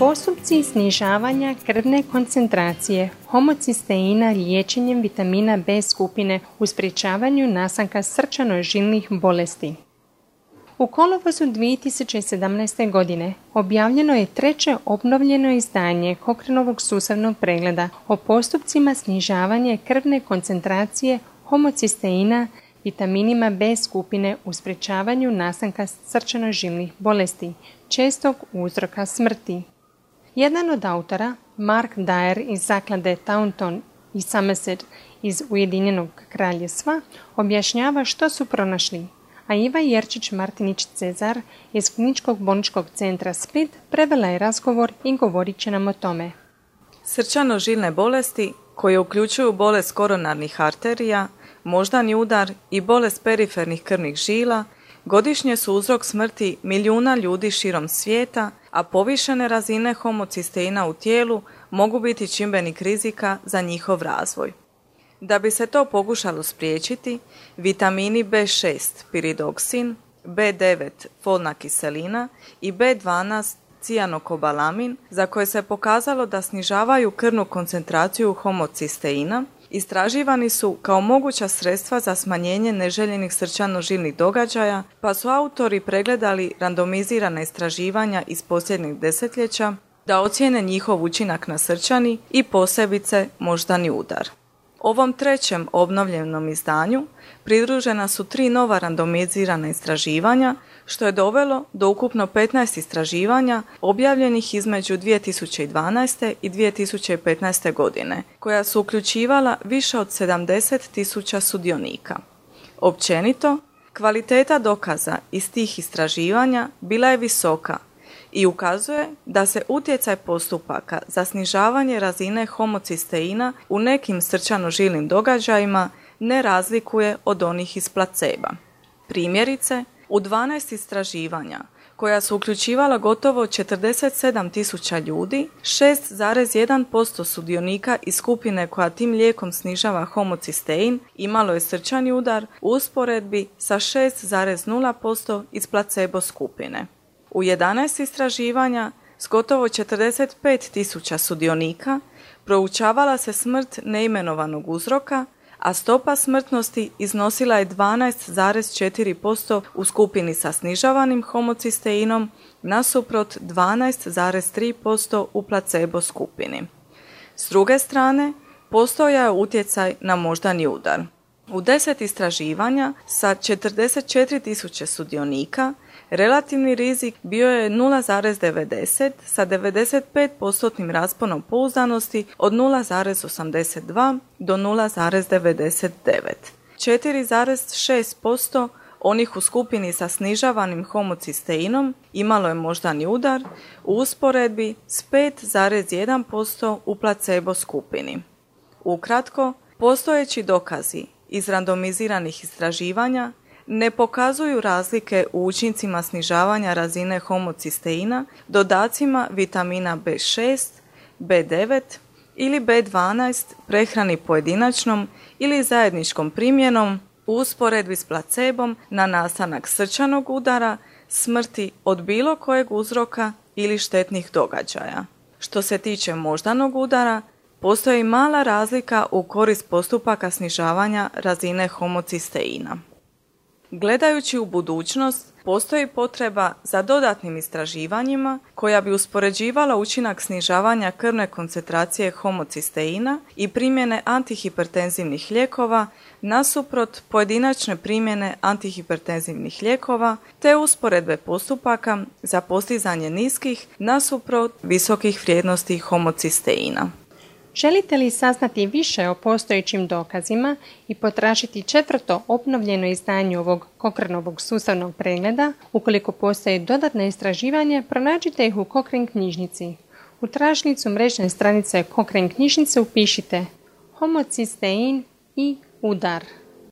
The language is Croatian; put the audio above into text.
Postupci snižavanja krvne koncentracije homocisteina liječenjem vitamina B skupine u sprječavanju nasanka srčano-žilnih bolesti. U kolovozu 2017. godine objavljeno je treće obnovljeno izdanje Kokrenovog sustavnog pregleda o postupcima snižavanja krvne koncentracije homocisteina vitaminima B skupine u sprječavanju nastanka srčano-žilnih bolesti, čestog uzroka smrti. Jedan od autora, Mark Dyer iz zaklade Taunton i Somerset iz Ujedinjenog kraljevstva, objašnjava što su pronašli, a Iva Jerčić Martinić Cezar iz Kliničkog bolničkog centra Split prevela je razgovor i govorit će nam o tome. Srčano-žilne bolesti koje uključuju bolest koronarnih arterija, moždani udar i bolest perifernih krvnih žila godišnje su uzrok smrti milijuna ljudi širom svijeta, a povišene razine homocisteina u tijelu mogu biti čimbenik rizika za njihov razvoj. Da bi se to pokušalo spriječiti, vitamini B6 piridoksin, B9 folna kiselina i B12 cijanokobalamin, za koje se pokazalo da snižavaju krvnu koncentraciju homocisteina, istraživani su kao moguća sredstva za smanjenje neželjenih srčano-žilnih događaja, pa su autori pregledali randomizirana istraživanja iz posljednjih desetljeća da ocijene njihov učinak na srčani i posebice moždani udar. Ovom trećem obnovljenom izdanju pridružena su tri nova randomizirana istraživanja, što je dovelo do ukupno 15 istraživanja objavljenih između 2012. i 2015. godine, koja su uključivala više od 70 tisuća sudionika. Općenito, kvaliteta dokaza iz tih istraživanja bila je visoka i ukazuje da se utjecaj postupaka za snižavanje razine homocisteina u nekim srčano-žilnim događajima ne razlikuje od onih iz placeba. Primjerice, u 12 istraživanja koja su uključivala gotovo 47 tisuća ljudi, 6,1% sudionika iz skupine koja tim lijekom snižava homocistein imalo je srčani udar u usporedbi sa 6,0% iz placebo skupine. U 11 istraživanja s gotovo 45 tisuća sudionika proučavala se smrt neimenovanog uzroka, a stopa smrtnosti iznosila je 12,4% u skupini sa snižavanim homocisteinom nasuprot 12,3% u placebo skupini. S druge strane, postojao je utjecaj na moždani udar. U deset istraživanja sa 44.000 sudionika Relativni rizik bio je 0,90 sa 95% rasponom pouzdanosti od 0,82 do 0,99. 4,6% onih u skupini sa snižavanim homocisteinom imalo je moždani udar u usporedbi s 5,1% u placebo skupini. Ukratko, postojeći dokazi iz randomiziranih istraživanja ne pokazuju razlike u učincima snižavanja razine homocisteina, dodacima vitamina B6, B9 ili B12 prehrani pojedinačnom ili zajedničkom primjenom u usporedbi s placebom na nastanak srčanog udara, smrti od bilo kojeg uzroka ili štetnih događaja. Što se tiče moždanog udara, postoji mala razlika u korist postupaka snižavanja razine homocisteina. Gledajući u budućnost, postoji potreba za dodatnim istraživanjima koja bi uspoređivala učinak snižavanja krvne koncentracije homocisteina i primjene antihipertenzivnih lijekova nasuprot pojedinačne primjene antihipertenzivnih lijekova te usporedbe postupaka za postizanje niskih nasuprot visokih vrijednosti homocisteina. Želite li saznati više o postojećim dokazima i potražiti četvrto obnovljeno izdanje ovog Kokrnovog sustavnog pregleda, ukoliko postoje dodatne istraživanje, pronađite ih u Kokren knjižnici. U tražnicu mrežne stranice Kokren knjižnice upišite homocistein i udar.